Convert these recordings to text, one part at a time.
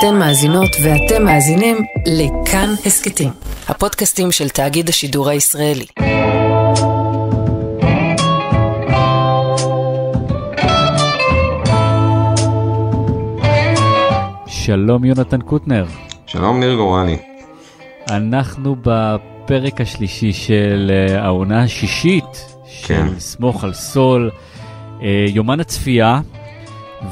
אתן מאזינות ואתם מאזינים לכאן הסכתים, הפודקאסטים של תאגיד השידור הישראלי. שלום יונתן קוטנר. שלום ניר גורלי. אנחנו בפרק השלישי של אה, העונה השישית כן. של סמוך על סול, אה, יומן הצפייה,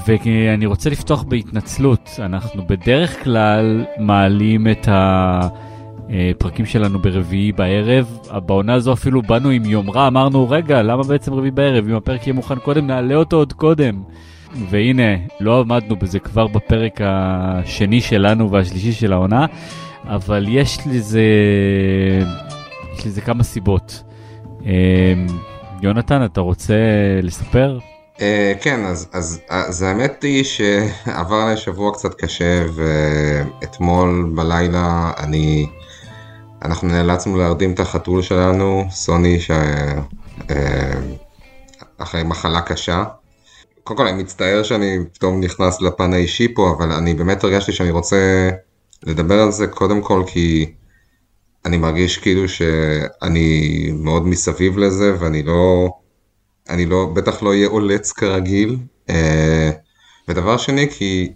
ואני רוצה לפתוח בהתנצלות. אנחנו בדרך כלל מעלים את הפרקים שלנו ברביעי בערב. בעונה הזו אפילו באנו עם יומרה, אמרנו, רגע, למה בעצם רביעי בערב? אם הפרק יהיה מוכן קודם, נעלה אותו עוד קודם. והנה, לא עמדנו בזה כבר בפרק השני שלנו והשלישי של העונה, אבל יש לזה, יש לזה כמה סיבות. אה, יונתן, אתה רוצה לספר? Uh, כן, אז, אז, אז האמת היא שעבר עליי שבוע קצת קשה, ואתמול בלילה אני, אנחנו נאלצנו להרדים את החתול שלנו, סוני, ש... uh, אחרי מחלה קשה. קודם כל אני מצטער שאני פתאום נכנס לפן האישי פה, אבל אני באמת הרגשתי שאני רוצה לדבר על זה קודם כל כי אני מרגיש כאילו שאני מאוד מסביב לזה ואני לא, אני לא, בטח לא אהיה עולץ כרגיל. אה, ודבר שני כי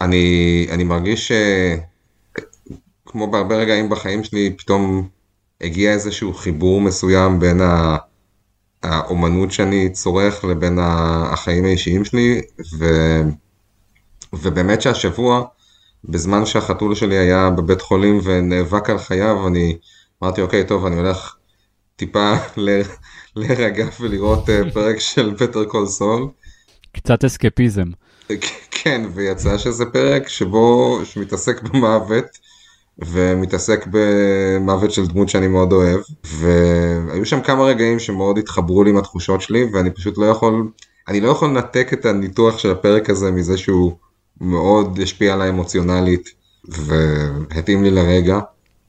אני, אני מרגיש שכמו בהרבה רגעים בחיים שלי פתאום הגיע איזשהו חיבור מסוים בין ה... האומנות שאני צורך לבין החיים האישיים שלי, ו... ובאמת שהשבוע, בזמן שהחתול שלי היה בבית חולים ונאבק על חייו, אני אמרתי, אוקיי, טוב, אני הולך טיפה. להירגע ולראות אה, פרק של פטר קול סול. קצת אסקפיזם. כן, ויצא שזה פרק שבו, שמתעסק במוות. ומתעסק במוות של דמות שאני מאוד אוהב, והיו שם כמה רגעים שמאוד התחברו לי עם התחושות שלי, ואני פשוט לא יכול, אני לא יכול לנתק את הניתוח של הפרק הזה מזה שהוא מאוד השפיע עליי אמוציונלית, והתאים לי לרגע,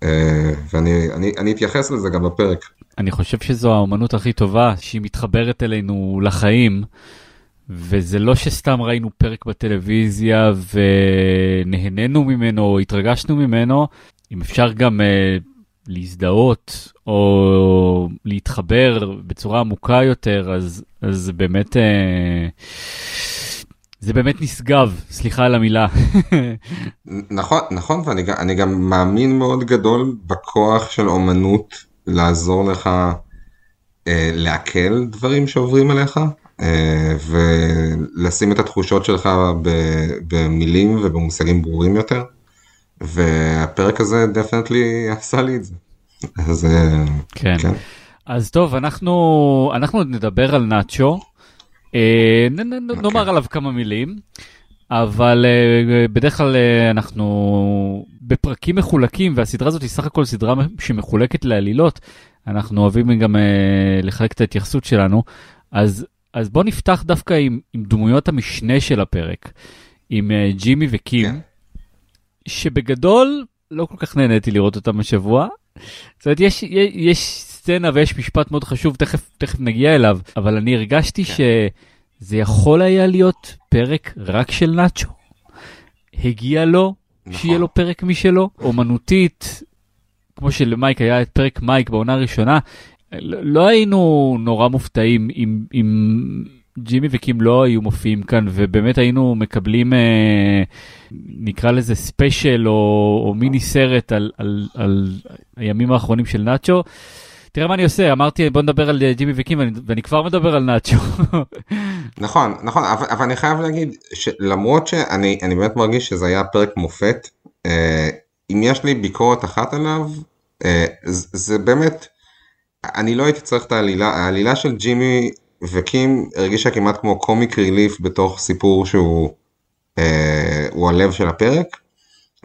אה, ואני אני, אני אתייחס לזה גם בפרק. אני חושב שזו האומנות הכי טובה, שהיא מתחברת אלינו לחיים. וזה לא שסתם ראינו פרק בטלוויזיה ונהנינו ממנו או התרגשנו ממנו, אם אפשר גם uh, להזדהות או להתחבר בצורה עמוקה יותר, אז, זה באמת... Uh, זה באמת נשגב, סליחה על המילה. נכון, נכון, ואני גם מאמין מאוד גדול בכוח של אומנות לעזור לך אה, לעכל דברים שעוברים עליך. אה, ולשים את התחושות שלך במילים ובמושגים ברורים יותר. והפרק הזה דפנטלי עשה לי את זה. אז אה, כן. כן. אז טוב, אנחנו, אנחנו נדבר על נאצ'ו, אה, נ, נ, okay. נאמר אוקיי. עליו כמה מילים, אבל אה, בדרך כלל אה, אנחנו בפרקים מחולקים, והסדרה הזאת היא סך הכל סדרה שמחולקת לעלילות, אנחנו אוהבים גם אה, לחלק את ההתייחסות שלנו, אז אז בוא נפתח דווקא עם, עם דמויות המשנה של הפרק, עם uh, ג'ימי וקים, כן. שבגדול לא כל כך נהניתי לראות אותם השבוע. זאת אומרת, יש, יש, יש סצנה ויש משפט מאוד חשוב, תכף, תכף נגיע אליו, אבל אני הרגשתי כן. שזה יכול היה להיות פרק רק של נאצ'ו. הגיע לו נכון. שיהיה לו פרק משלו, אומנותית, כמו שלמייק היה את פרק מייק בעונה הראשונה, לא היינו נורא מופתעים אם, אם ג'ימי וקים לא היו מופיעים כאן, ובאמת היינו מקבלים, אה, נקרא לזה ספיישל או, או מיני סרט על, על, על הימים האחרונים של נאצ'ו. תראה מה אני עושה, אמרתי בוא נדבר על ג'ימי וקים ואני, ואני כבר מדבר על נאצ'ו. נכון, נכון, אבל, אבל אני חייב להגיד שלמרות שאני באמת מרגיש שזה היה פרק מופת, אה, אם יש לי ביקורת אחת עליו, אה, זה, זה באמת אני לא הייתי צריך את העלילה, העלילה של ג'ימי וקים הרגישה כמעט כמו comic relief בתוך סיפור שהוא אה, הוא הלב של הפרק.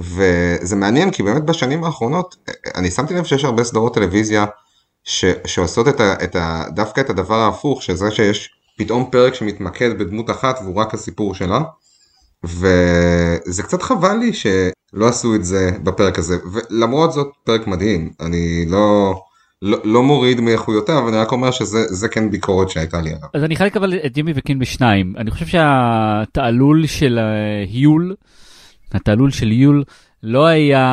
וזה מעניין כי באמת בשנים האחרונות אני שמתי לב שיש הרבה סדרות טלוויזיה ש, שעושות את ה, את ה, דווקא את הדבר ההפוך שזה שיש פתאום פרק שמתמקד בדמות אחת והוא רק הסיפור שלה. וזה קצת חבל לי שלא עשו את זה בפרק הזה ולמרות זאת פרק מדהים אני לא לא, לא מוריד מאיכויותיו, אני רק אומר שזה כן ביקורת שהייתה לי עליו. אז אני חייב לקבל את ג'ימי וקין בשניים. אני חושב שהתעלול של ההיול התעלול של יול לא היה,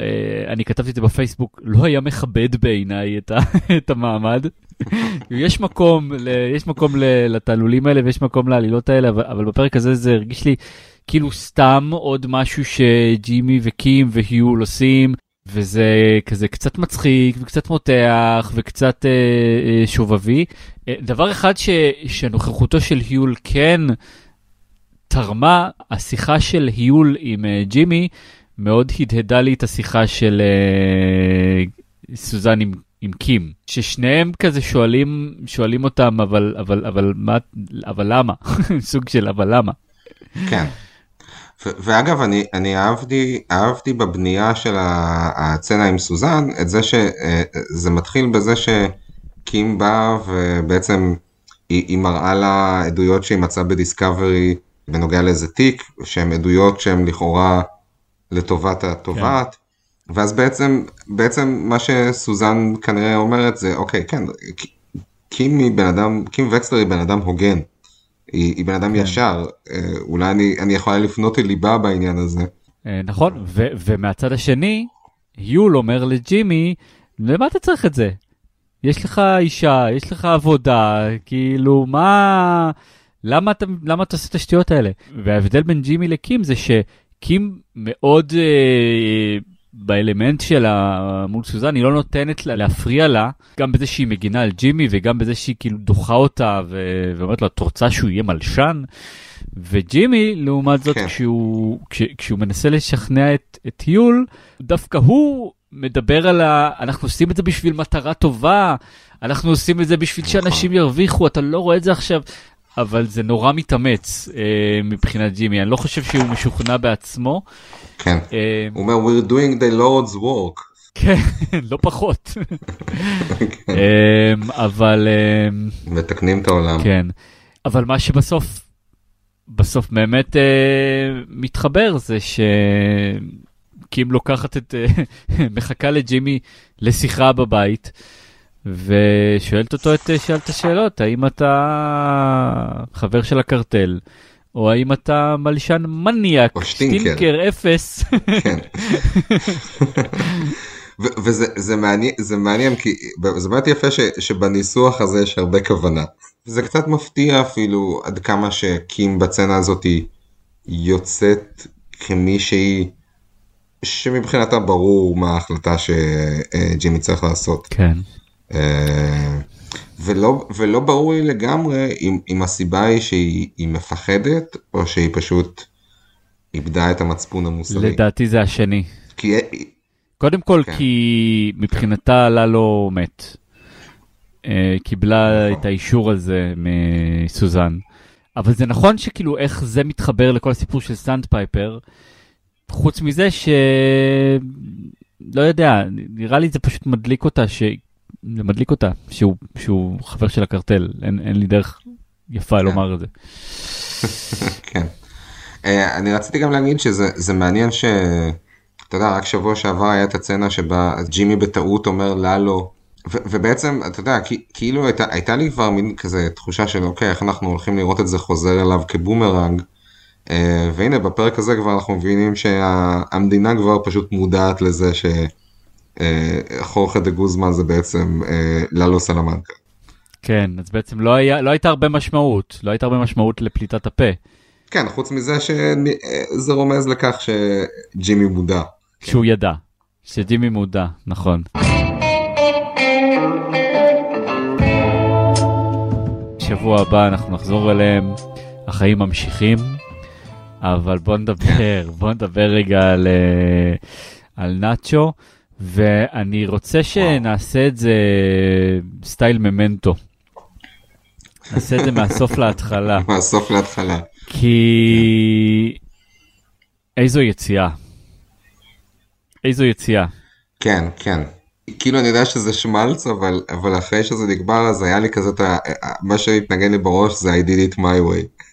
אה, אני כתבתי את זה בפייסבוק, לא היה מכבד בעיניי את, את המעמד. יש מקום, יש מקום לתעלולים האלה ויש מקום לעלילות האלה, אבל, אבל בפרק הזה זה הרגיש לי כאילו סתם עוד משהו שג'ימי וקים והיול עושים, וזה כזה קצת מצחיק וקצת מותח וקצת אה, אה, שובבי. אה, דבר אחד ש, שנוכחותו של היול כן תרמה, השיחה של היול עם אה, ג'ימי מאוד הדהדה לי את השיחה של אה, סוזן עם, עם קים, ששניהם כזה שואלים, שואלים אותם, אבל, אבל, אבל, מה, אבל למה? סוג של אבל למה? כן. ואגב, אני, אני אהבתי, אהבתי בבנייה של הצצנה עם סוזן, את זה שזה מתחיל בזה שקים בא ובעצם היא, היא מראה לה עדויות שהיא מצאה בדיסקאברי בנוגע לאיזה תיק, שהן עדויות שהן לכאורה לטובת התובעת, כן. ואז בעצם, בעצם מה שסוזן כנראה אומרת זה, אוקיי, כן, קים היא בן אדם, קים וקסלר היא בן אדם הוגן. היא, היא בן אדם כן. ישר, אה, אולי אני, אני יכולה לפנות אל ליבה בעניין הזה. אה, נכון, ו, ומהצד השני, יול אומר לג'ימי, למה אתה צריך את זה? יש לך אישה, יש לך עבודה, כאילו, מה... למה אתה, למה אתה עושה את השטויות האלה? וההבדל בין ג'ימי לקים זה שקים מאוד... אה, באלמנט שלה מול סוזן, היא לא נותנת לה להפריע לה, גם בזה שהיא מגינה על ג'ימי וגם בזה שהיא כאילו דוחה אותה ו... ואומרת לה, את רוצה שהוא יהיה מלשן? וג'ימי, לעומת זאת, כן. כשהוא, כש... כשהוא מנסה לשכנע את, את יול, דווקא הוא מדבר על ה... אנחנו עושים את זה בשביל מטרה טובה, אנחנו עושים את זה בשביל נכון. שאנשים ירוויחו, אתה לא רואה את זה עכשיו. אבל זה נורא מתאמץ אה, מבחינת ג'ימי, אני לא חושב שהוא משוכנע בעצמו. כן, אה, הוא אומר we're doing the Lord's work. כן, לא פחות. כן. אה, אבל... אה, מתקנים את העולם. כן, אבל מה שבסוף, בסוף באמת אה, מתחבר זה שקים לוקחת את, אה, מחכה לג'ימי לשיחה בבית. ושואלת אותו את שאלת השאלות, האם אתה חבר של הקרטל, או האם אתה מלשן מניאק, או שטינקר, שטינקר אפס. כן. וזה זה מעניין, זה מעניין כי זה באמת יפה ש, שבניסוח הזה יש הרבה כוונה. זה קצת מפתיע אפילו עד כמה שקים בצנה הזאת יוצאת כמישהי שמבחינתה ברור מה ההחלטה שג'ימי צריך לעשות. כן. אה, ולא, ולא ברור לי לגמרי אם, אם הסיבה היא שהיא מפחדת או שהיא פשוט איבדה את המצפון המוסרי. לדעתי זה השני. כי... קודם כל כן. כי מבחינתה ללו מת. אה, קיבלה נכון. את האישור הזה מסוזן. אבל זה נכון שכאילו איך זה מתחבר לכל הסיפור של Sandpiper. חוץ מזה ש... לא יודע, נראה לי זה פשוט מדליק אותה ש... זה מדליק אותה שהוא, שהוא חבר של הקרטל, אין, אין לי דרך יפה כן. לומר את זה. כן. Uh, אני רציתי גם להגיד שזה מעניין ש... אתה יודע, רק שבוע שעבר היה את הסצנה שבה ג'ימי בטעות אומר ללו, ו- ובעצם, אתה יודע, כאילו הייתה, הייתה לי כבר מין כזה תחושה של אוקיי, איך אנחנו הולכים לראות את זה חוזר אליו כבומרנג, uh, והנה בפרק הזה כבר אנחנו מבינים שהמדינה שה- כבר פשוט מודעת לזה ש... חורכה דה גוזמן זה בעצם אה, ללו סלמנקה. כן, אז בעצם לא, היה, לא הייתה הרבה משמעות, לא הייתה הרבה משמעות לפליטת הפה. כן, חוץ מזה שזה רומז לכך שג'ימי מודע. שהוא ידע, שג'ימי מודע, נכון. שבוע הבא אנחנו נחזור אליהם, החיים ממשיכים, אבל בוא נדבר, בוא נדבר רגע על, אה, על נאצ'ו. ואני רוצה שנעשה את זה סטייל ממנטו. נעשה את זה מהסוף להתחלה. מהסוף להתחלה. כי איזו יציאה. איזו יציאה. כן, כן. כאילו אני יודע שזה שמאלץ, אבל, אבל אחרי שזה נגמר אז היה לי כזה, מה שהתנגן לי בראש זה I did it my way.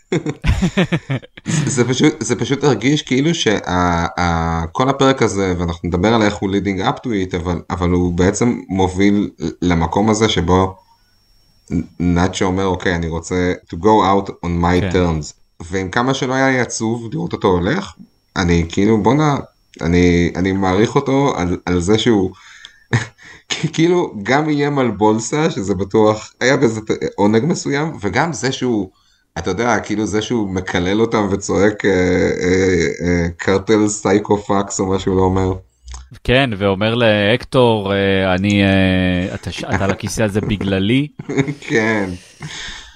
זה פשוט זה פשוט הרגיש כאילו שכל הפרק הזה ואנחנו נדבר על איך הוא leading up to it אבל אבל הוא בעצם מוביל למקום הזה שבו נאצ'ו אומר אוקיי אני רוצה to go out on my כן. terms ועם כמה שלא היה לי עצוב לראות אותו הולך אני כאילו בואנה, אני, אני מעריך אותו על, על זה שהוא כאילו גם איים על בולסה שזה בטוח היה בזה עונג מסוים וגם זה שהוא אתה יודע כאילו זה שהוא מקלל אותם וצועק אה, אה, אה, קרטל סייקופקס או משהו לא אומר. כן ואומר להקטור אה, אני אה, אתה, אתה על הכיסא הזה בגללי. כן.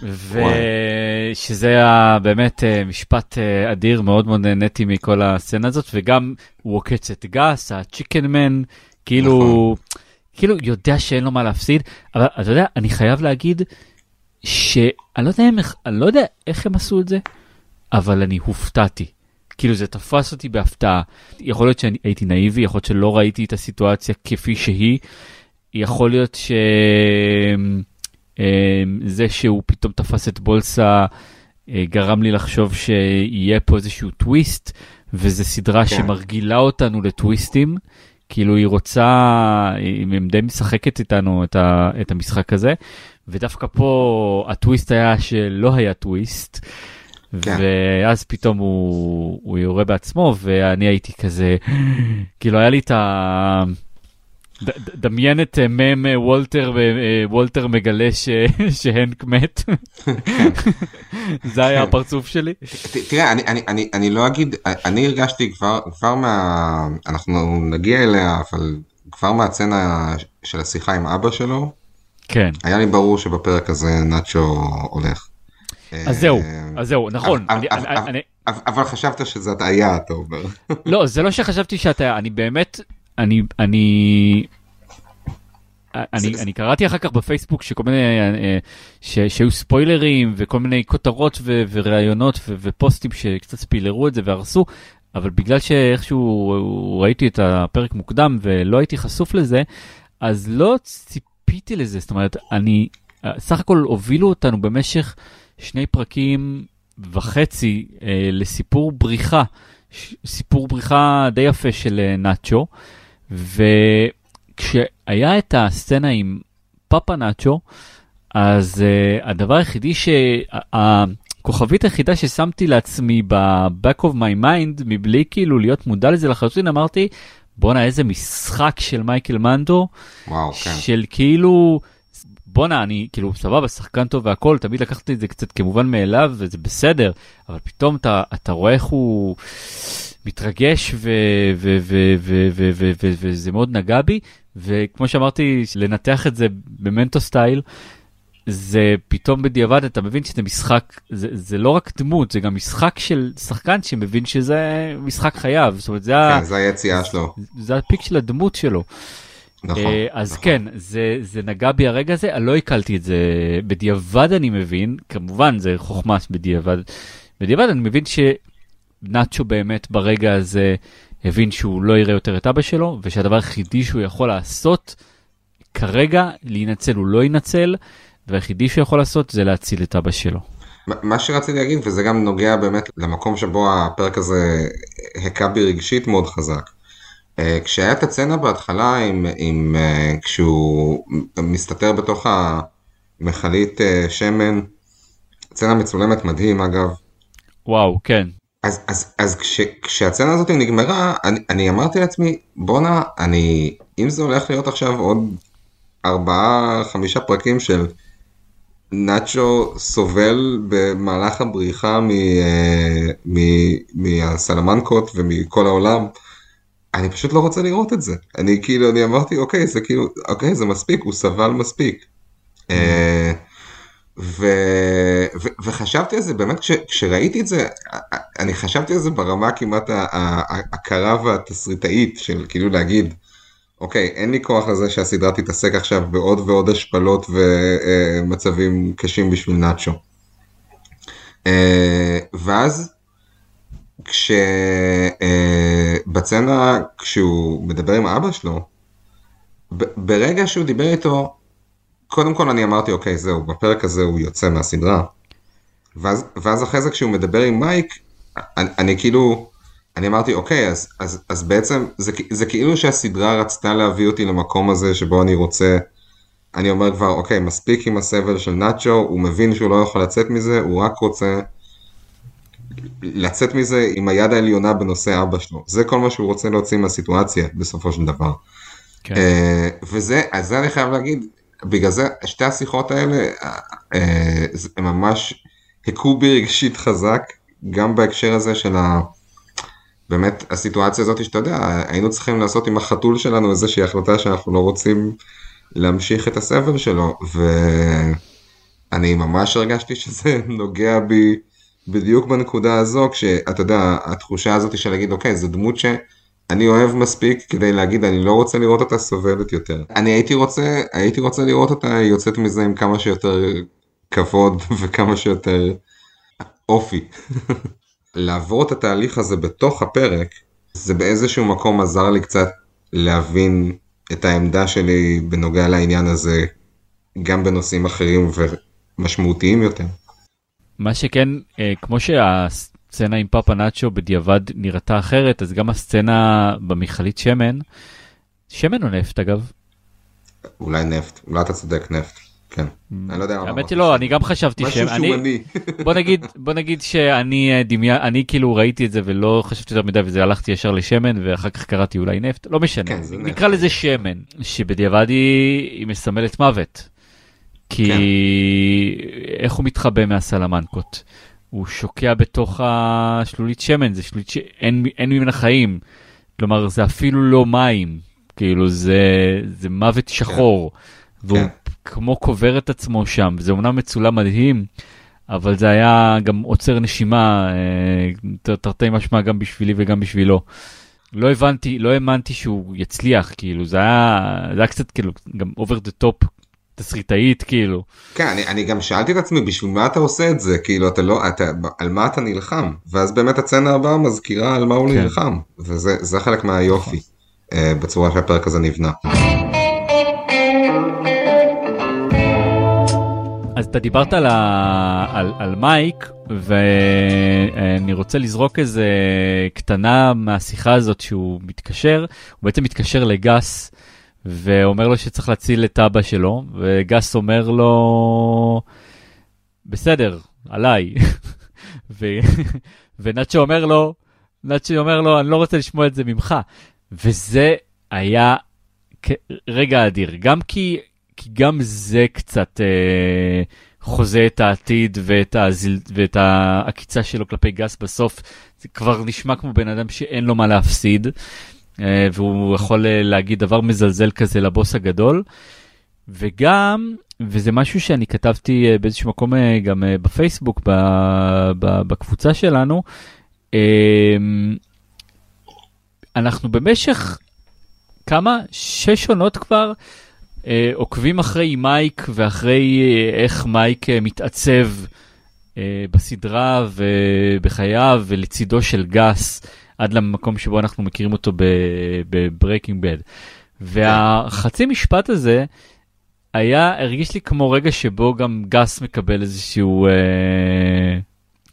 ושזה היה באמת אה, משפט אדיר מאוד מאוד נהניתי מכל הסצנה הזאת וגם הוא עוקץ את גס הצ'יקן מן כאילו נכון. כאילו יודע שאין לו מה להפסיד אבל אתה יודע אני חייב להגיד שאני לא לא יודע איך הם עשו את זה אבל אני הופתעתי. כאילו זה תפס אותי בהפתעה יכול להיות שאני הייתי נאיבי יכול להיות שלא ראיתי את הסיטואציה כפי שהיא יכול להיות ש... אמ, זה שהוא פתאום תפס את בולסה אה, גרם לי לחשוב שיהיה פה איזשהו טוויסט, וזו סדרה כן. שמרגילה אותנו לטוויסטים. כאילו היא רוצה, היא די משחקת איתנו את, ה, את המשחק הזה, ודווקא פה הטוויסט היה שלא היה טוויסט, כן. ואז פתאום הוא, הוא יורה בעצמו, ואני הייתי כזה, כאילו היה לי את ה... דמיין את אה, מם אה, וולטר ווולטר אה, מגלה שהנק מת. זה היה הפרצוף שלי. תראה אני לא אגיד אני הרגשתי כבר מה אנחנו נגיע אליה אבל כבר מהצצנה של השיחה עם אבא שלו. כן. היה לי ברור שבפרק הזה נאצ'ו הולך. אז זהו, אז זהו, נכון. אבל חשבת שזה הטעיה, אתה אומר. לא, זה לא שחשבתי שאתה, אני באמת, אני, אני, אני, אני קראתי אחר כך בפייסבוק שכל מיני, אה, ש, שהיו ספוילרים וכל מיני כותרות ו, וראיונות ו, ופוסטים שקצת ספילרו את זה והרסו, אבל בגלל שאיכשהו ראיתי את הפרק מוקדם ולא הייתי חשוף לזה, אז לא ציפיתי לזה, זאת אומרת, אני, סך הכל הובילו אותנו במשך שני פרקים וחצי אה, לסיפור בריחה, סיפור בריחה די יפה של אה, נאצ'ו. וכשהיה את הסצנה עם פאפה נאצ'ו, אז uh, הדבר היחידי, הכוכבית היחידה ששמתי לעצמי ב-back of my mind, מבלי כאילו להיות מודע לזה לחלוטין, אמרתי, בואנה איזה משחק של מייקל מנדו, וואו, כן. של כאילו, בואנה אני כאילו סבבה שחקן טוב והכל תמיד לקחתי את זה קצת כמובן מאליו וזה בסדר אבל פתאום אתה אתה רואה איך הוא מתרגש וזה מאוד נגע בי, וכמו שאמרתי, לנתח את זה במנטו סטייל, זה פתאום בדיעבד אתה מבין שזה משחק, זה, זה לא רק דמות, זה גם משחק של שחקן שמבין שזה משחק חייו, זאת אומרת זה, כן, זה היציאה שלו. זה הפיק של הדמות שלו. נכון, אז נכון. כן, זה, זה נגע בי הרגע הזה, אני לא הקלתי את זה בדיעבד אני מבין, כמובן זה חוכמה בדיעבד, בדיעבד אני מבין ש... נאצ'ו באמת ברגע הזה הבין שהוא לא יראה יותר את אבא שלו, ושהדבר היחידי שהוא יכול לעשות כרגע, להינצל הוא לא ינצל, והיחידי שהוא יכול לעשות זה להציל את אבא שלו. מה שרציתי להגיד, וזה גם נוגע באמת למקום שבו הפרק הזה הכה בי רגשית מאוד חזק. אה, כשהיה את הצצנה בהתחלה עם, עם אה, כשהוא מסתתר בתוך המכלית אה, שמן, צצנה מצולמת מדהים אגב. וואו, כן. אז, אז, אז כש, כשהצצנה הזאת נגמרה, אני, אני אמרתי לעצמי, בואנה, אני, אם זה הולך להיות עכשיו עוד ארבעה, חמישה פרקים של נאצ'ו סובל במהלך הבריחה מ, אה, מ, מהסלמנקות ומכל העולם, אני פשוט לא רוצה לראות את זה. אני כאילו, אני אמרתי, אוקיי, זה כאילו, אוקיי, זה מספיק, הוא סבל מספיק. Mm. ו... ו... וחשבתי על זה באמת כש... כשראיתי את זה אני חשבתי על זה ברמה כמעט הקרה והתסריטאית של כאילו להגיד אוקיי אין לי כוח לזה שהסדרה תתעסק עכשיו בעוד ועוד השפלות ומצבים קשים בשביל נאצ'ו. אה, ואז כשבצנה כשהוא מדבר עם אבא שלו ברגע שהוא דיבר איתו קודם כל אני אמרתי אוקיי זהו בפרק הזה הוא יוצא מהסדרה ואז, ואז אחרי זה כשהוא מדבר עם מייק אני, אני כאילו אני אמרתי אוקיי אז, אז, אז בעצם זה, זה כאילו שהסדרה רצתה להביא אותי למקום הזה שבו אני רוצה אני אומר כבר אוקיי מספיק עם הסבל של נאצ'ו הוא מבין שהוא לא יכול לצאת מזה הוא רק רוצה לצאת מזה עם היד העליונה בנושא אבא שלו. זה כל מה שהוא רוצה להוציא מהסיטואציה בסופו של דבר. כן. אה, וזה, אז זה אני חייב להגיד, בגלל זה שתי השיחות האלה, אה, הם ממש הכו בי רגשית חזק, גם בהקשר הזה של ה... באמת הסיטואציה הזאת שאתה יודע, היינו צריכים לעשות עם החתול שלנו איזושהי החלטה שאנחנו לא רוצים להמשיך את הסבל שלו, ואני ממש הרגשתי שזה נוגע בי בדיוק בנקודה הזו, כשאתה יודע, התחושה הזאת של להגיד, אוקיי, זו דמות שאני אוהב מספיק כדי להגיד, אני לא רוצה לראות אותה סובלת יותר. אני הייתי רוצה, הייתי רוצה לראות אותה יוצאת מזה עם כמה שיותר כבוד וכמה שיותר אופי. לעבור את התהליך הזה בתוך הפרק, זה באיזשהו מקום עזר לי קצת להבין את העמדה שלי בנוגע לעניין הזה, גם בנושאים אחרים ומשמעותיים יותר. מה שכן, אה, כמו שהסצנה עם פאפה נאצ'ו בדיעבד נראתה אחרת, אז גם הסצנה במכלית שמן, שמן או נפט אגב? אולי נפט, אולי אתה צודק נפט. כן, mm. אני לא יודע. האמת היא לא, אני גם חשבתי שהם, משהו שומני. בוא נגיד, בוא נגיד שאני אה, דמיין, אני כאילו ראיתי את זה ולא חשבתי יותר מדי וזה הלכתי ישר לשמן ואחר כך קראתי אולי נפט, לא משנה, כן, נקרא. לזה שמן, שבדיעבד היא, היא מסמלת מוות. כי כן. איך הוא מתחבא מהסלמנקות? הוא שוקע בתוך השלולית שמן, זה שלולית שאין ממנה חיים. כלומר, זה אפילו לא מים, כאילו זה, זה מוות כן. שחור. כן. והוא כן. כמו קובר את עצמו שם, זה אומנם מצולם מדהים, אבל זה היה גם עוצר נשימה, אה, תרתי משמע גם בשבילי וגם בשבילו. לא הבנתי, לא האמנתי שהוא יצליח, כאילו, זה היה, זה היה קצת כאילו, גם over the top תסריטאית כאילו. כן, אני, אני גם שאלתי את עצמי בשביל מה אתה עושה את זה כאילו אתה לא אתה על מה אתה נלחם ואז באמת הצצנה הבאה מזכירה על מה הוא כן. נלחם וזה חלק מהיופי uh, בצורה שהפרק הזה נבנה. אז אתה דיברת על, ה... על, על מייק, ואני רוצה לזרוק איזה קטנה מהשיחה הזאת שהוא מתקשר, הוא בעצם מתקשר לגס, ואומר לו שצריך להציל את אבא שלו, וגס אומר לו, בסדר, עליי. ו... ונאצ'ו אומר לו, נאצ'ו אומר לו, אני לא רוצה לשמוע את זה ממך. וזה היה רגע אדיר, גם כי כי גם זה קצת אה, חוזה את העתיד ואת, הזל, ואת העקיצה שלו כלפי גס בסוף. זה כבר נשמע כמו בן אדם שאין לו מה להפסיד, אה, והוא יכול אה, להגיד דבר מזלזל כזה לבוס הגדול. וגם, וזה משהו שאני כתבתי אה, באיזשהו מקום אה, גם אה, בפייסבוק, בקבוצה שלנו, אה, אנחנו במשך כמה? שש עונות כבר אה, עוקבים אחרי מייק ואחרי אה, איך מייק אה, מתעצב אה, בסדרה ובחייו ולצידו של גס עד למקום שבו אנחנו מכירים אותו ב Breaking Bad. והחצי משפט הזה היה, הרגיש לי כמו רגע שבו גם גס מקבל איזשהו אה,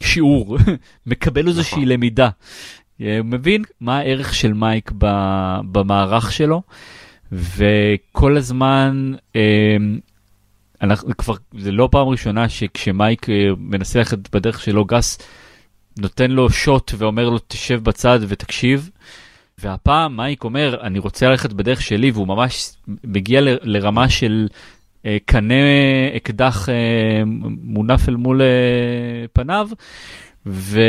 שיעור, מקבל איזושהי נכון. למידה. אה, הוא מבין מה הערך של מייק במערך שלו. וכל הזמן, אה, אנחנו כבר, זה לא פעם ראשונה שכשמייק אה, מנסה ללכת בדרך שלו, גס נותן לו שוט ואומר לו תשב בצד ותקשיב. והפעם מייק אומר, אני רוצה ללכת בדרך שלי, והוא ממש מגיע ל, לרמה של אה, קנה אקדח אה, מונף אל מול אה, פניו. ו...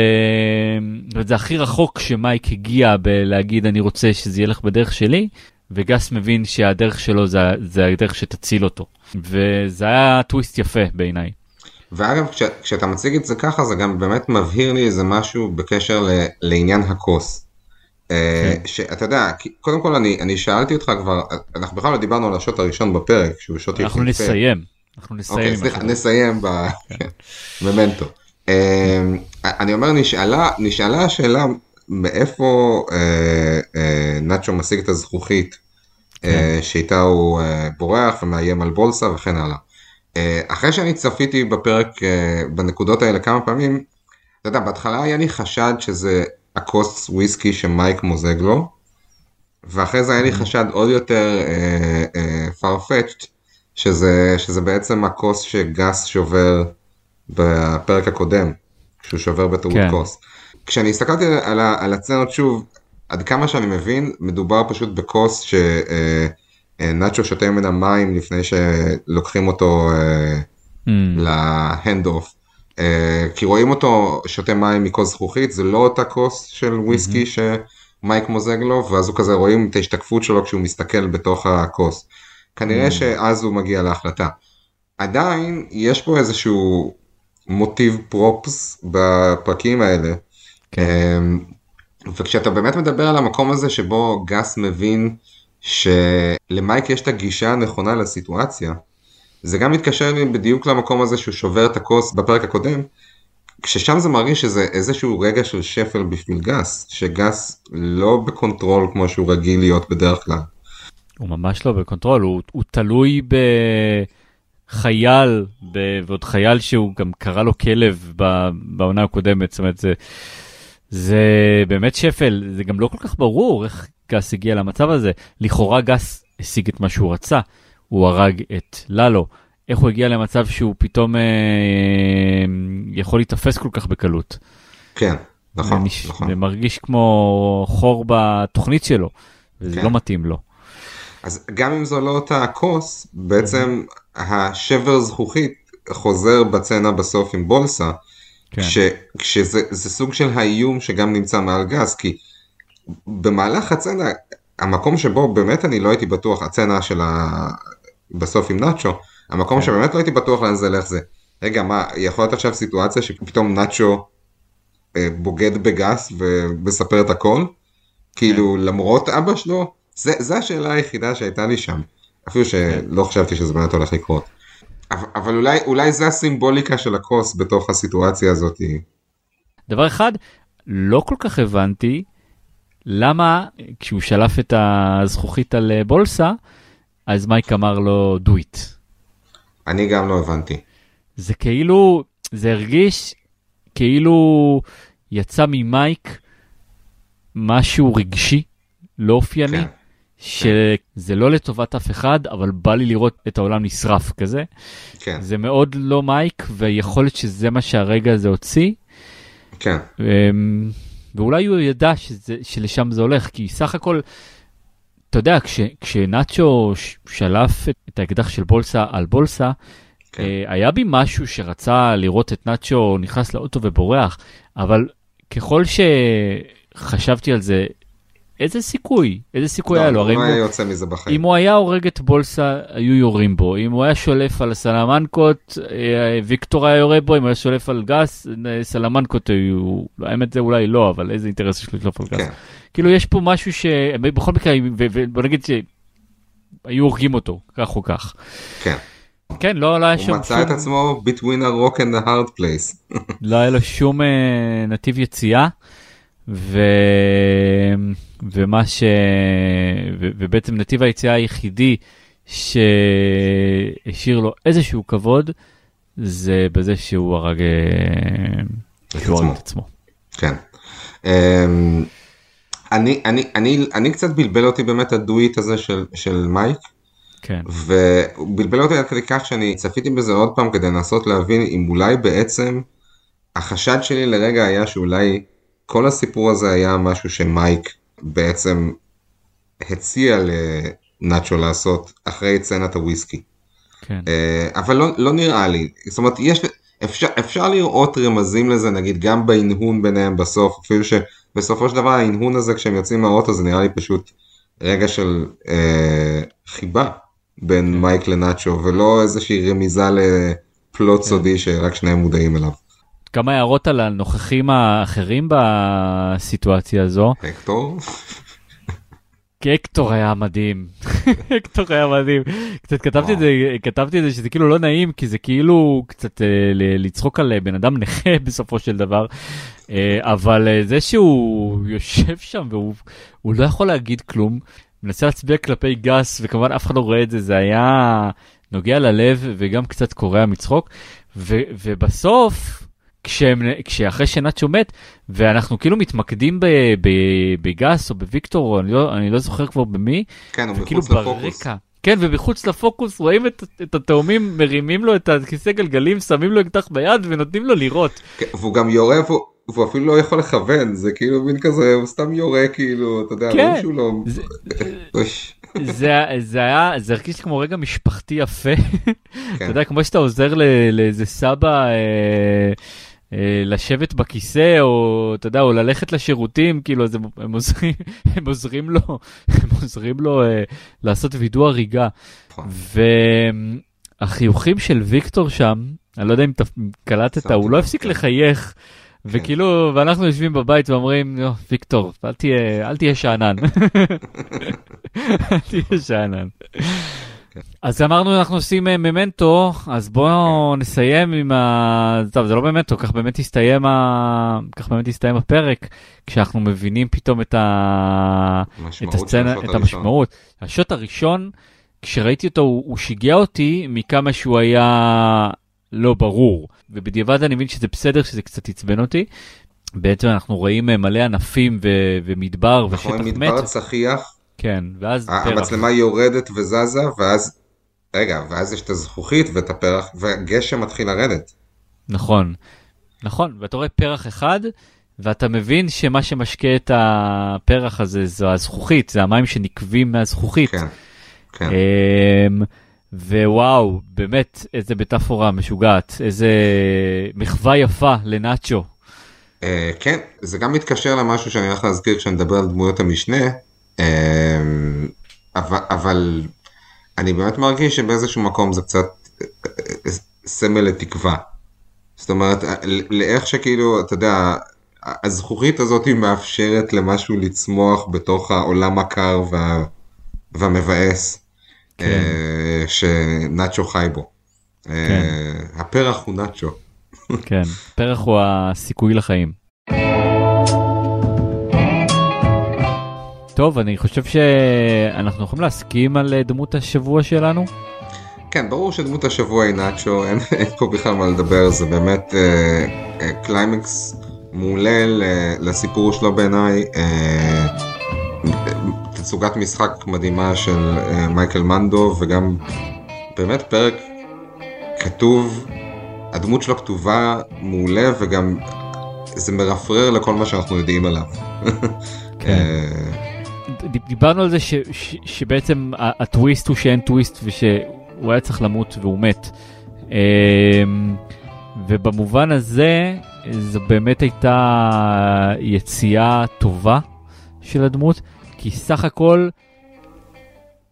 וזה הכי רחוק שמייק הגיע בלהגיד אני רוצה שזה ילך בדרך שלי, וגס מבין שהדרך שלו זה, זה הדרך שתציל אותו. וזה היה טוויסט יפה בעיניי. ואגב, כש, כשאתה מציג את זה ככה, זה גם באמת מבהיר לי איזה משהו בקשר ל, לעניין הכוס. אה, כן. שאתה יודע, קודם כל אני, אני שאלתי אותך כבר, אנחנו בכלל לא דיברנו על השוט הראשון בפרק, שהוא שוט יפהפה. אנחנו נסיים. אנחנו נסיים. אוקיי, סליחה, נסיים בממנטו. כן. אה, אני אומר, נשאלה, נשאלה השאלה מאיפה אה, אה, נאצ'ו משיג את הזכוכית אה, כן. שאיתה הוא בורח ומאיים על בולסה וכן הלאה. אה, אחרי שאני צפיתי בפרק אה, בנקודות האלה כמה פעמים, אתה יודע, בהתחלה היה לי חשד שזה הכוס וויסקי שמייק מוזג לו, ואחרי זה היה לי mm-hmm. חשד עוד יותר אה, farfetched, שזה, שזה בעצם הכוס שגס שובר בפרק הקודם. שהוא שובר בטעות כן. כוס. כשאני הסתכלתי על, על הצנות שוב, עד כמה שאני מבין, מדובר פשוט בכוס שנאצ'ו שותה ממנה מים לפני שלוקחים אותו אה, Mm, להנד אוף. כי רואים אותו שותה מים מכוס זכוכית, זה לא אותה כוס של וויסקי שמייק מוזג לו, ואז הוא כזה רואים את ההשתקפות שלו כשהוא מסתכל בתוך הכוס. כנראה שאז הוא מגיע להחלטה. עדיין יש פה איזשהו מוטיב פרופס בפרקים האלה. אמ, וכשאתה באמת מדבר על המקום הזה שבו גס מבין שלמייק יש את הגישה הנכונה לסיטואציה, זה גם מתקשר לי בדיוק למקום הזה שהוא שובר את הכוס בפרק הקודם, כששם זה מרגיש שזה איזשהו רגע של שפל בשביל גס, שגס לא ב control כמו שהוא רגיל להיות בדרך כלל. הוא ממש לא ב control, הוא, הוא תלוי בחייל, ב, ועוד חייל שהוא גם קרא לו כלב בעונה הקודמת, זאת אומרת, זה, זה באמת שפל, זה גם לא כל כך ברור איך גס הגיע למצב הזה. לכאורה גס השיג את מה שהוא רצה, הוא הרג את ללו. איך הוא הגיע למצב שהוא פתאום אה, יכול להיתפס כל כך בקלות. כן, נכון, נש... נכון. זה מרגיש כמו חור בתוכנית שלו, וזה כן. לא מתאים לו. אז גם אם זו לא אותה הכוס, בעצם השבר זכוכית חוזר בצנע בסוף עם בולסה, כן. כש, כשזה זה סוג של האיום שגם נמצא מעל גז, כי במהלך הצנע, המקום שבו באמת אני לא הייתי בטוח, הצנע של ה... בסוף עם נאצ'ו, המקום כן. שבאמת לא הייתי בטוח לאן זה ילך זה, רגע מה, יכול להיות עכשיו סיטואציה שפתאום נאצ'ו אה, בוגד בגס ומספר את הכל? כאילו כן. למרות אבא שלו? זה, זה השאלה היחידה שהייתה לי שם, אפילו כן. שלא חשבתי שזה באמת הולך לקרות. אבל, אבל אולי, אולי זה הסימבוליקה של הכוס בתוך הסיטואציה הזאת. דבר אחד, לא כל כך הבנתי למה כשהוא שלף את הזכוכית על אה, בולסה, אז מייק אמר לו do it. אני גם לא הבנתי. זה כאילו, זה הרגיש כאילו יצא ממייק משהו רגשי, לא אופייני, כן. שזה לא לטובת אף אחד, אבל בא לי לראות את העולם נשרף כזה. כן, זה מאוד לא מייק, ויכול להיות שזה מה שהרגע הזה הוציא. כן, אמ, ואולי הוא ידע שזה, שלשם זה הולך, כי סך הכל, אתה יודע, כש, כשנאצ'ו שלף את, את האקדח של בולסה על בולסה, כן. אה, היה בי משהו שרצה לראות את נאצ'ו נכנס לאוטו ובורח, אבל ככל שחשבתי על זה, איזה סיכוי? איזה סיכוי היה לו? לא, הרי הוא אם לא היה הוא- יוצא מזה בחיים. אם הוא היה הורג את בולסה, היו יורים בו. אם הוא היה שולף על הסלמנקות, אה, ויקטור היה יורה בו. אם הוא היה שולף על גס, אה, סלמנקות היו... האמת זה אולי לא, אבל איזה אינטרס יש לו לשלוף על גס. כן, כאילו יש פה משהו שבכל מקרה, ו- ובוא נגיד שהיו הורגים אותו, כך או כך. כן. כן, לא, לא היה הוא שם מצא את שום, עצמו between a rock and a hard place. לא היה לו שום אה, נתיב יציאה. ו... ומה ש... ו... ובעצם נתיב היציאה היחידי שהשאיר לו איזשהו כבוד, זה בזה שהוא הרג, אה, את עצמו. עצמו. כן. אמ, אני, אני, אני, אני קצת בלבל אותי באמת הדוויט הזה של, של מייק, כן, והוא בלבל אותי עד כדי כך שאני צפיתי בזה עוד פעם כדי לנסות להבין אם אולי בעצם החשד שלי לרגע היה שאולי כל הסיפור הזה היה משהו שמייק בעצם הציע לנאצ'ו לעשות אחרי צנת הוויסקי. כן. אה, אבל לא, לא נראה לי, זאת אומרת יש, אפשר, אפשר לראות רמזים לזה נגיד גם בהנהון ביניהם בסוף, אפילו שבסופו של דבר ההנהון הזה כשהם יוצאים מהאוטו זה נראה לי פשוט רגע של אה, חיבה בין כן. מייק לנאצ'ו ולא איזושהי רמיזה לפלוט כן. סודי שרק שניהם מודעים אליו. כמה הערות על הנוכחים האחרים בסיטואציה הזו. הקטור? כי אקטור היה מדהים. אקטור היה מדהים. קצת כתבתי את זה, כתבתי את זה שזה כאילו לא נעים, כי זה כאילו קצת אה, לצחוק על אה, בן אדם נכה בסופו של דבר. אה, אבל זה שהוא יושב שם והוא הוא לא יכול להגיד כלום, מנסה להצביע כלפי גס, וכמובן אף אחד לא רואה את זה, זה היה נוגע ללב וגם קצת קורע מצחוק. ובסוף, כשהם, כשאחרי שנאצ'ו מת, ואנחנו כאילו מתמקדים ב, ב, בגס או בוויקטור, או אני לא, אני לא זוכר כבר במי, כן, הוא מחוץ לפוקוס. ברקע, כן, ומחוץ לפוקוס רואים את, את התאומים מרימים לו את הכיסא גלגלים, שמים לו אקדח ביד ונותנים לו לירות. כן, והוא גם יורה והוא, והוא אפילו לא יכול לכוון, זה כאילו מין כזה, הוא סתם יורה כאילו, אתה יודע, כן. שהוא לא... זה-. זה, זה היה, זה הרגיש כמו רגע משפחתי יפה. אתה כן. יודע, כמו שאתה עוזר לאיזה סבא אה, לשבת בכיסא, או אתה יודע, או ללכת לשירותים, כאילו, אז הם, הם עוזרים, הם עוזרים לו, הם עוזרים לו אה, לעשות וידוא הריגה. נכון. והחיוכים של ויקטור שם, אני לא יודע אם קלטת, הוא לא הפסיק כן. לחייך. וכאילו, ואנחנו יושבים בבית ואומרים, "יו, ויקטור, אל תהיה שאנן. אל תהיה שאנן. אז אמרנו אנחנו עושים אה, ממנטו, אז בואו נסיים עם ה... טוב, זה לא ממנטו, כך באמת הסתיים ה... כך באמת הסתיים הפרק, כשאנחנו מבינים פתאום את ה... את הסצנה, את. המשמעות. השוט הראשון, כשראיתי אותו, הוא, הוא שיגע אותי מכמה שהוא היה לא ברור. ובדיעבד אני מבין שזה בסדר, שזה קצת עצבן אותי. בעצם אנחנו רואים אה, מלא ענפים ו- ומדבר אנחנו ושטח רואים מת. מדבר צחיח, כן, ואז פרח. המצלמה יורדת וזזה, ואז, רגע, ואז יש את הזכוכית ואת הפרח, והגשם מתחיל לרדת. נכון, נכון, ואתה רואה פרח אחד, ואתה מבין שמה שמשקה את הפרח הזה זו הזכוכית, זה המים שנקבים מהזכוכית. כן, כן. אמ, ווואו, באמת, איזה מטאפורה משוגעת, איזה מחווה יפה לנאצ'ו. אה, כן, זה גם מתקשר למשהו שאני הולך להזכיר כשאני מדבר על דמויות המשנה, אבל, אבל אני באמת מרגיש שבאיזשהו מקום זה קצת אה, אה, סמל לתקווה. זאת אומרת, אה, לאיך שכאילו, אתה יודע, הזכוכית הזאת היא מאפשרת למשהו לצמוח בתוך העולם הקר וה, והמבאס כן. שנאצ'ו חי בו. אה, הפרח הוא נאצ'ו. כן, פרח הוא הסיכוי לחיים. טוב, אני חושב שאנחנו יכולים להסכים על אה, דמות השבוע שלנו. כן, ברור שדמות השבוע היא נאצ'ו, אין, אין פה בכלל מה לדבר, זה באמת אה, אה, קליימקס מעולה ל- לסיפור שלו בעיניי. אה, תצוגת משחק מדהימה של אה, מייקל מנדו, וגם באמת פרק כתוב, הדמות שלו כתובה מעולה, וגם זה מרפרר לכל מה שאנחנו יודעים עליו. כן. אה, דיברנו על זה ש, ש, שבעצם הטוויסט הוא שאין טוויסט ושהוא היה צריך למות והוא מת. אמ, ובמובן הזה זו באמת הייתה יציאה טובה של הדמות, כי סך הכל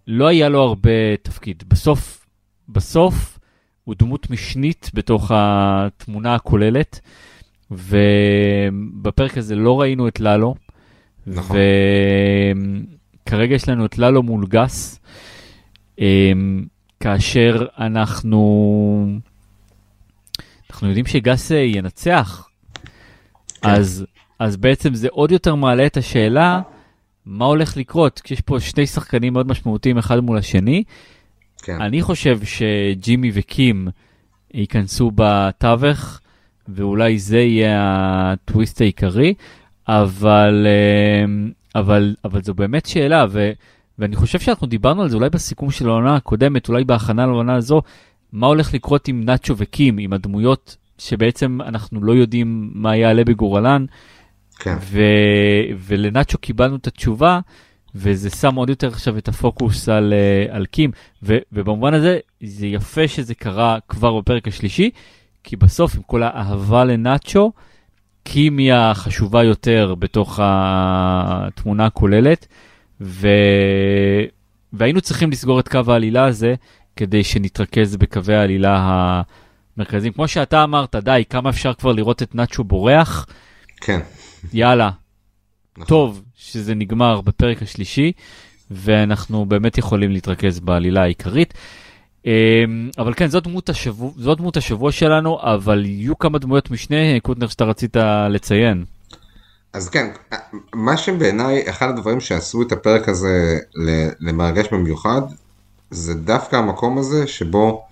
לא היה לו הרבה תפקיד. בסוף, בסוף הוא דמות משנית בתוך התמונה הכוללת, ובפרק הזה לא ראינו את ללו. נכון. וכרגע יש לנו את ללו מול גס, אמ, כאשר אנחנו, אנחנו יודעים שגס אה, ינצח, כן. אז, אז בעצם זה עוד יותר מעלה את השאלה, מה הולך לקרות? כשיש פה שני שחקנים מאוד משמעותיים אחד מול השני, כן. אני חושב שג'ימי וקים ייכנסו בתווך, ואולי זה יהיה הטוויסט העיקרי, אבל, אמ, אבל, אבל זו באמת שאלה, ו, ואני חושב שאנחנו דיברנו על זה אולי בסיכום של העונה הקודמת, אולי בהכנה לעונה הזו, מה הולך לקרות עם נאצ'ו וקים, עם הדמויות שבעצם אנחנו לא יודעים מה יעלה בגורלן, כן. ו... ולנאצ'ו קיבלנו את התשובה, וזה שם עוד יותר עכשיו את הפוקוס על, uh, על קים, ו... ובמובן הזה זה יפה שזה קרה כבר בפרק השלישי, כי בסוף עם כל האהבה לנאצ'ו, קים היא החשובה יותר בתוך התמונה הכוללת, ו... והיינו צריכים לסגור את קו העלילה הזה כדי שנתרכז בקווי העלילה המרכזיים. כמו שאתה אמרת, די, כמה אפשר כבר לראות את נאצ'ו בורח? כן. יאללה, נכון. טוב שזה נגמר בפרק השלישי, ואנחנו באמת יכולים להתרכז בעלילה העיקרית. אמ, אבל כן, זאת דמות, השבוע, זאת דמות השבוע שלנו, אבל יהיו כמה דמויות משנה, קוטנר, שאתה רצית לציין. אז כן, מה שבעיניי אחד הדברים שעשו את הפרק הזה למרגש במיוחד, זה דווקא המקום הזה שבו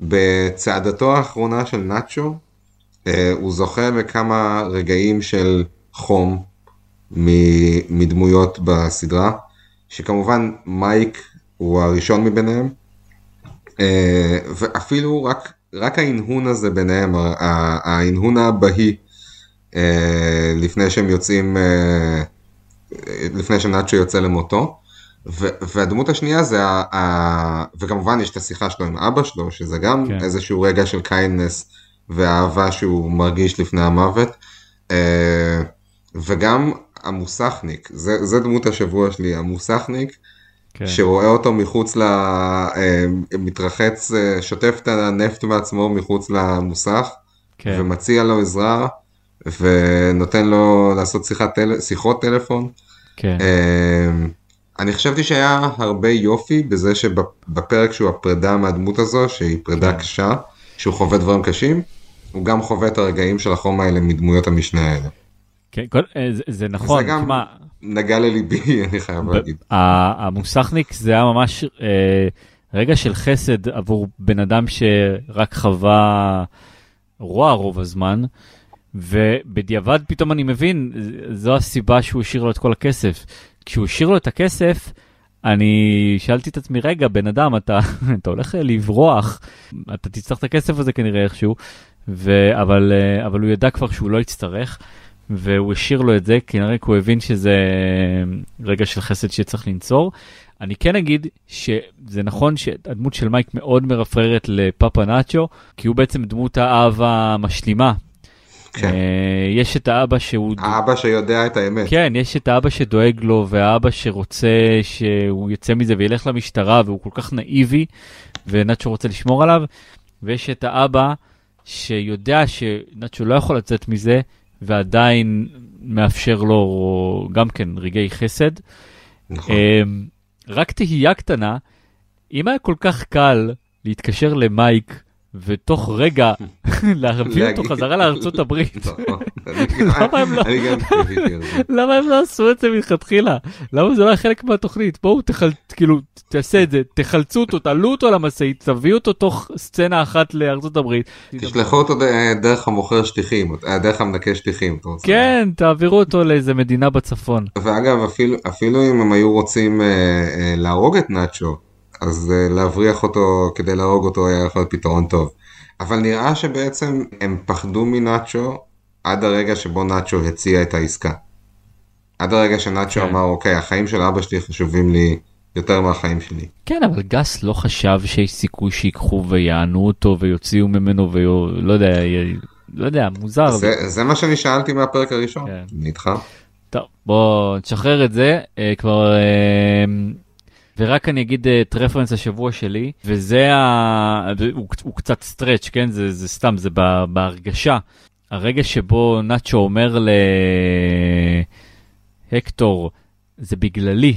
בצעדתו האחרונה של נאצ'ו, אה, הוא זוכה לכמה רגעים של חום מדמויות בסדרה, שכמובן מייק הוא הראשון מביניהם. אה, ואפילו רק, רק ההנהון הזה ביניהם, ההנהון האבהי, אה, לפני שהם יוצאים, אה, לפני שנאצ'ו יוצא למותו. והדמות השנייה זה, ה- ה- וכמובן יש את השיחה שלו עם אבא שלו, שזה גם כן. איזשהו רגע של kindness ואהבה שהוא מרגיש לפני המוות. וגם המוסכניק, זה, זה דמות השבוע שלי, המוסכניק, כן. שרואה אותו מחוץ ל... אה, מתרחץ, אה, שוטף את הנפט מעצמו מחוץ למוסך, כן. ומציע לו עזרה, ונותן לו לעשות שיחת טל... שיחות טלפון. כן. אה, אני חשבתי שהיה הרבה יופי בזה שבפרק שהוא הפרידה מהדמות הזו, שהיא פרידה כן. קשה, שהוא חווה דברים קשים, הוא גם חווה את הרגעים של החום האלה מדמויות המשנה האלה. כן, כל, זה, זה נכון. זה גם כמה... נגע לליבי, אני חייב להגיד. המוסכניק זה היה ממש אה, רגע של חסד עבור בן אדם שרק חווה רוע רוב הזמן, ובדיעבד פתאום אני מבין, זו הסיבה שהוא השאיר לו את כל הכסף. כשהוא השאיר לו את הכסף, אני שאלתי את עצמי, רגע, בן אדם, אתה, אתה הולך לברוח, אתה תצטרך את הכסף הזה כנראה איכשהו, ו, אבל, אה, אבל הוא ידע כבר שהוא לא יצטרך. והוא השאיר לו את זה, כנראה כי הוא הבין שזה רגע של חסד שצריך לנצור. אני כן אגיד שזה נכון שהדמות של מייק מאוד מרפררת לפאפה נאצ'ו, כי הוא בעצם דמות האב המשלימה. כן. אה, יש את האבא שהוא... האבא שיודע את האמת. כן, יש את האבא שדואג לו, והאבא שרוצה שהוא יצא מזה וילך למשטרה, והוא כל כך נאיבי, ונאצ'ו רוצה לשמור עליו, ויש את האבא שיודע שנאצ'ו לא יכול לצאת מזה, ועדיין מאפשר לו גם כן רגעי חסד. נכון. אמ, רק תהייה קטנה, אם היה כל כך קל להתקשר למייק ותוך רגע להביא אותו חזרה לארצות הברית. נכון. למה הם לא עשו את זה מלכתחילה? למה זה לא היה חלק מהתוכנית? בואו כאילו תעשה את זה, תחלצו אותו, תעלו אותו למשאית, תביאו אותו תוך סצנה אחת לארצות הברית. תשלחו אותו דרך המוכר שטיחים, אה, דרך המנקה שטיחים. כן, תעבירו אותו לאיזה מדינה בצפון. ואגב, אפילו אם הם היו רוצים אה, אה, להרוג את נאצ'ו, אז להבריח אותו כדי להרוג אותו היה יכול להיות פתרון טוב. אבל נראה שבעצם הם פחדו מנאצ'ו עד הרגע שבו נאצ'ו הציע את העסקה. עד הרגע שנאצ'ו כן. אמר, אוקיי, החיים של אבא שלי חשובים לי יותר מהחיים שלי. כן, אבל גס לא חשב שיש סיכוי שיקחו ויענו אותו ויוציאו ממנו ולא יודע, לא יודע, מוזר. זה, ו... זה מה שאני שאלתי מהפרק הראשון, כן. נדחה. טוב, בוא נשחרר את זה, אה, כבר... אה, ורק אני אגיד את רפרנס השבוע שלי, וזה ה... הוא, הוא קצת stretch, כן? זה, זה סתם, זה בהרגשה. הרגע שבו נאצ'ו אומר להקטור, זה בגללי,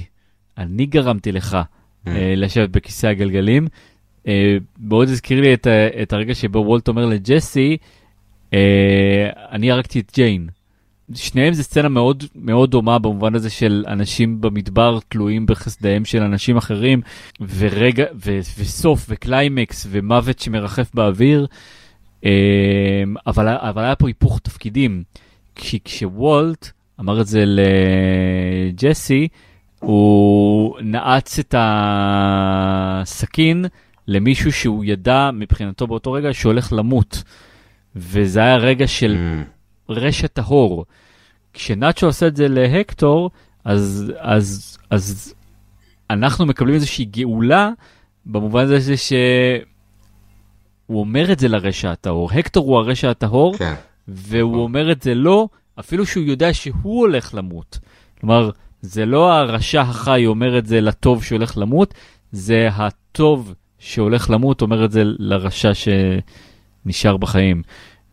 אני גרמתי לך mm. לשבת בכיסא הגלגלים. אה, מאוד הזכיר לי את, את הרגע שבו וולט אומר לג'סי, אה, אני הרגתי את ג'יין. שניהם זה סצנה מאוד מאוד דומה במובן הזה של אנשים במדבר תלויים בחסדיהם של אנשים אחרים ורגע ו, וסוף וקליימקס ומוות שמרחף באוויר. אמ, אבל, אבל היה פה היפוך תפקידים. כש, כשוולט אמר את זה לג'סי הוא נעץ את הסכין למישהו שהוא ידע מבחינתו באותו רגע שהולך למות. וזה היה רגע של mm. רשת טהור. כשנאצ'ו עושה את זה להקטור, אז, אז, אז אנחנו מקבלים איזושהי גאולה במובן הזה שהוא אומר את זה לרשע הטהור. הקטור הוא הרשע הטהור, כן. והוא אומר את זה לא, אפילו שהוא יודע שהוא הולך למות. כלומר, זה לא הרשע החי אומר את זה לטוב שהולך למות, זה הטוב שהולך למות אומר את זה לרשע שנשאר בחיים.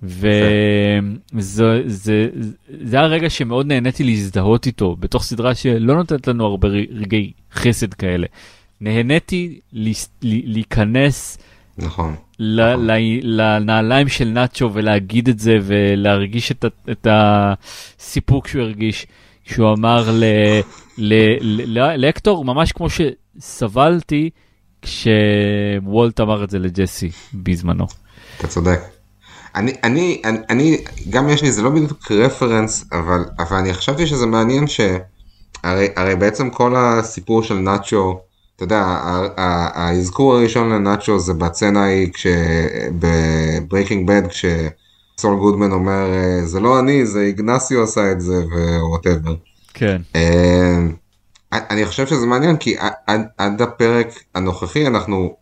וזה זה, זה הרגע שמאוד נהניתי להזדהות איתו בתוך סדרה שלא נותנת לנו הרבה רגעי חסד כאלה. נהניתי להיכנס נכון, ל, נכון. ל, לנעליים של נאצ'ו ולהגיד את זה ולהרגיש את, את הסיפוק שהוא הרגיש כשהוא אמר ל, ל, ל, ל, לאקטור ממש כמו שסבלתי כשוולט אמר את זה לג'סי בזמנו. אתה צודק. אני, אני, אני, אני, גם יש לי, זה לא בדיוק רפרנס, אבל, אבל אני חשבתי שזה מעניין שהרי הרי בעצם כל הסיפור של נאצ'ו אתה יודע, האזכור הראשון לנאצ'ו זה בסצנה ההיא ב Breaking Bad, כשסול גודמן אומר, זה לא אני, זה איגנסיו עשה את זה, ו whatever. כן. אני חושב שזה מעניין, כי עד הפרק הנוכחי אנחנו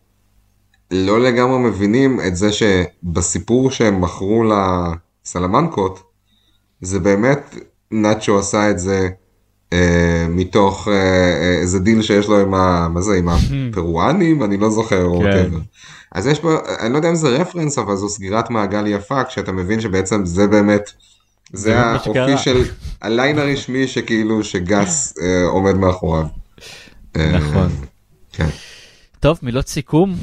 לא לגמרי מבינים את זה שבסיפור שהם מכרו לסלמנקות, זה באמת נאצ'ו עשה את זה אה, מתוך אה, איזה דיל שיש לו עם ה... מה זה, עם הפרואנים? אני לא זוכר. כן. אז יש פה, אני לא יודע אם זה reference, אבל זו סגירת מעגל יפה, כשאתה מבין שבעצם זה באמת, זה האופי של ה line הרשמי שכאילו שגס אה, עומד מאחוריו. אה, נכון. כן. טוב, מילות סיכום.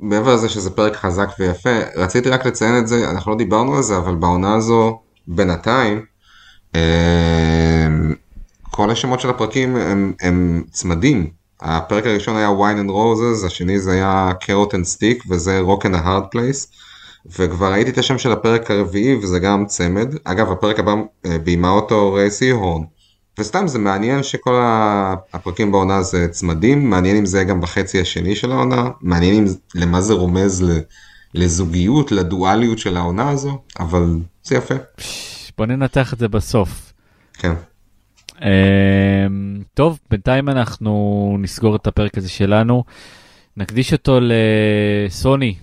מעבר לזה שזה פרק חזק ויפה, רציתי רק לציין את זה, אנחנו לא דיברנו על זה, אבל בעונה הזו, בינתיים, אה, כל השמות של הפרקים הם, הם צמדים. הפרק הראשון היה wine and roses, השני זה היה carrot and stick וזה rock and a place. וכבר ראיתי את השם של הפרק הרביעי וזה גם צמד. אגב הפרק הבא אה, ביימה אותו רייסי הורן. וסתם זה מעניין שכל הפרקים בעונה זה צמדים, מעניין אם זה גם בחצי השני של העונה, מעניין אם למה זה רומז לזוגיות, לדואליות של העונה הזו, אבל זה יפה. בוא ננתח את זה בסוף. כן. Um, טוב, בינתיים אנחנו נסגור את הפרק הזה שלנו, נקדיש אותו לסוני,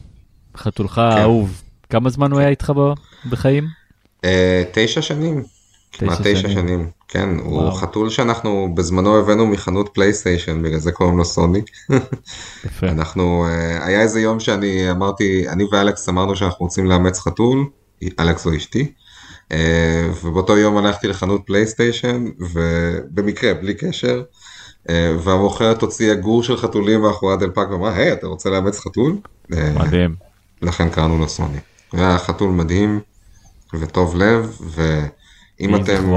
חתולך כן. האהוב. כמה זמן הוא היה איתך בחיים? Uh, תשע שנים. כמעט תשע שנים. כן, וואו. הוא חתול שאנחנו בזמנו הבאנו מחנות פלייסטיישן, בגלל זה קוראים לו סוני. יפה. אנחנו, uh, היה איזה יום שאני אמרתי, אני ואלכס אמרנו שאנחנו רוצים לאמץ חתול, אלכס הוא אשתי. אה, ובאותו יום הלכתי לחנות פלייסטיישן, ובמקרה, בלי קשר, אה, והמוכרת הוציאה גור של חתולים מאחורי הדלפק ואמרה, היי, אתה רוצה לאמץ חתול? אה, מדהים. לכן קראנו לו סוני. היה חתול מדהים וטוב לב, ואם אתם...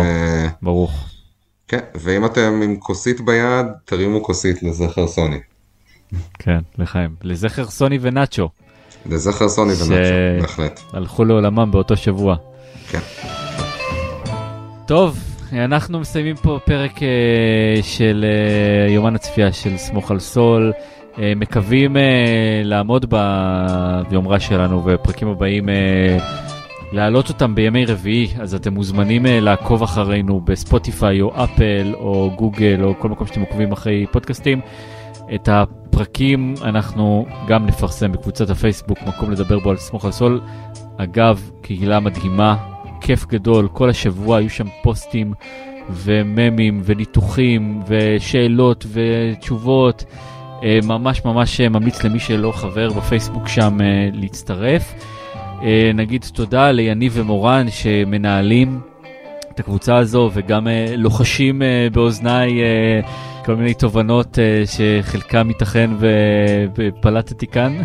ברוך. כן, ואם אתם עם כוסית ביד, תרימו כוסית לזכר סוני. כן, לחיים. לזכר סוני ונאצ'ו. לזכר סוני ונאצ'ו, בהחלט. הלכו לעולמם באותו שבוע. כן. טוב, אנחנו מסיימים פה פרק uh, של uh, יומן הצפייה של סמוך על סול. Uh, מקווים לעמוד ביומרה שלנו ובפרקים הבאים להעלות אותם בימי רביעי, אז אתם מוזמנים uh, לעקוב אחרינו בספוטיפיי או אפל או גוגל או כל מקום שאתם עוקבים אחרי פודקאסטים. את הפרקים אנחנו גם נפרסם בקבוצת הפייסבוק, מקום לדבר בו על סמוך על סול. אגב, קהילה מדהימה, כיף גדול, כל השבוע היו שם פוסטים וממים וניתוחים ושאלות ותשובות. אה, ממש ממש ממליץ למי שלא חבר בפייסבוק שם אה, להצטרף. אה, נגיד תודה ליניב ומורן שמנהלים את הקבוצה הזו וגם לוחשים באוזניי כל מיני תובנות שחלקם ייתכן ופלטתי כאן.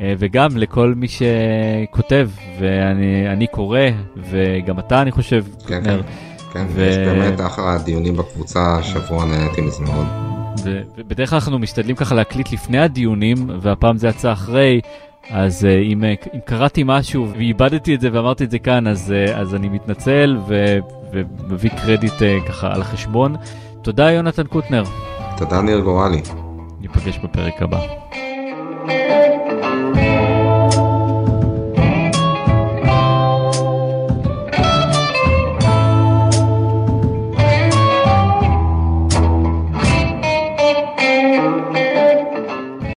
אה, וגם לכל מי שכותב, ואני קורא, וגם אתה אני חושב. כן, כן, כן, ו... יש באמת אחלה דיונים בקבוצה, השבוע נהניתי מזה מאוד. ובדרך כלל אנחנו משתדלים ככה להקליט לפני הדיונים, והפעם זה יצא אחרי, אז אה, אם, אה, אם קראתי משהו ואיבדתי את זה ואמרתי את זה כאן, אז, אז אני מתנצל ו, ומביא קרדיט ככה על החשבון. תודה יונתן קוטנר. תודה ניר גורלי. ניפגש בפרק הבא.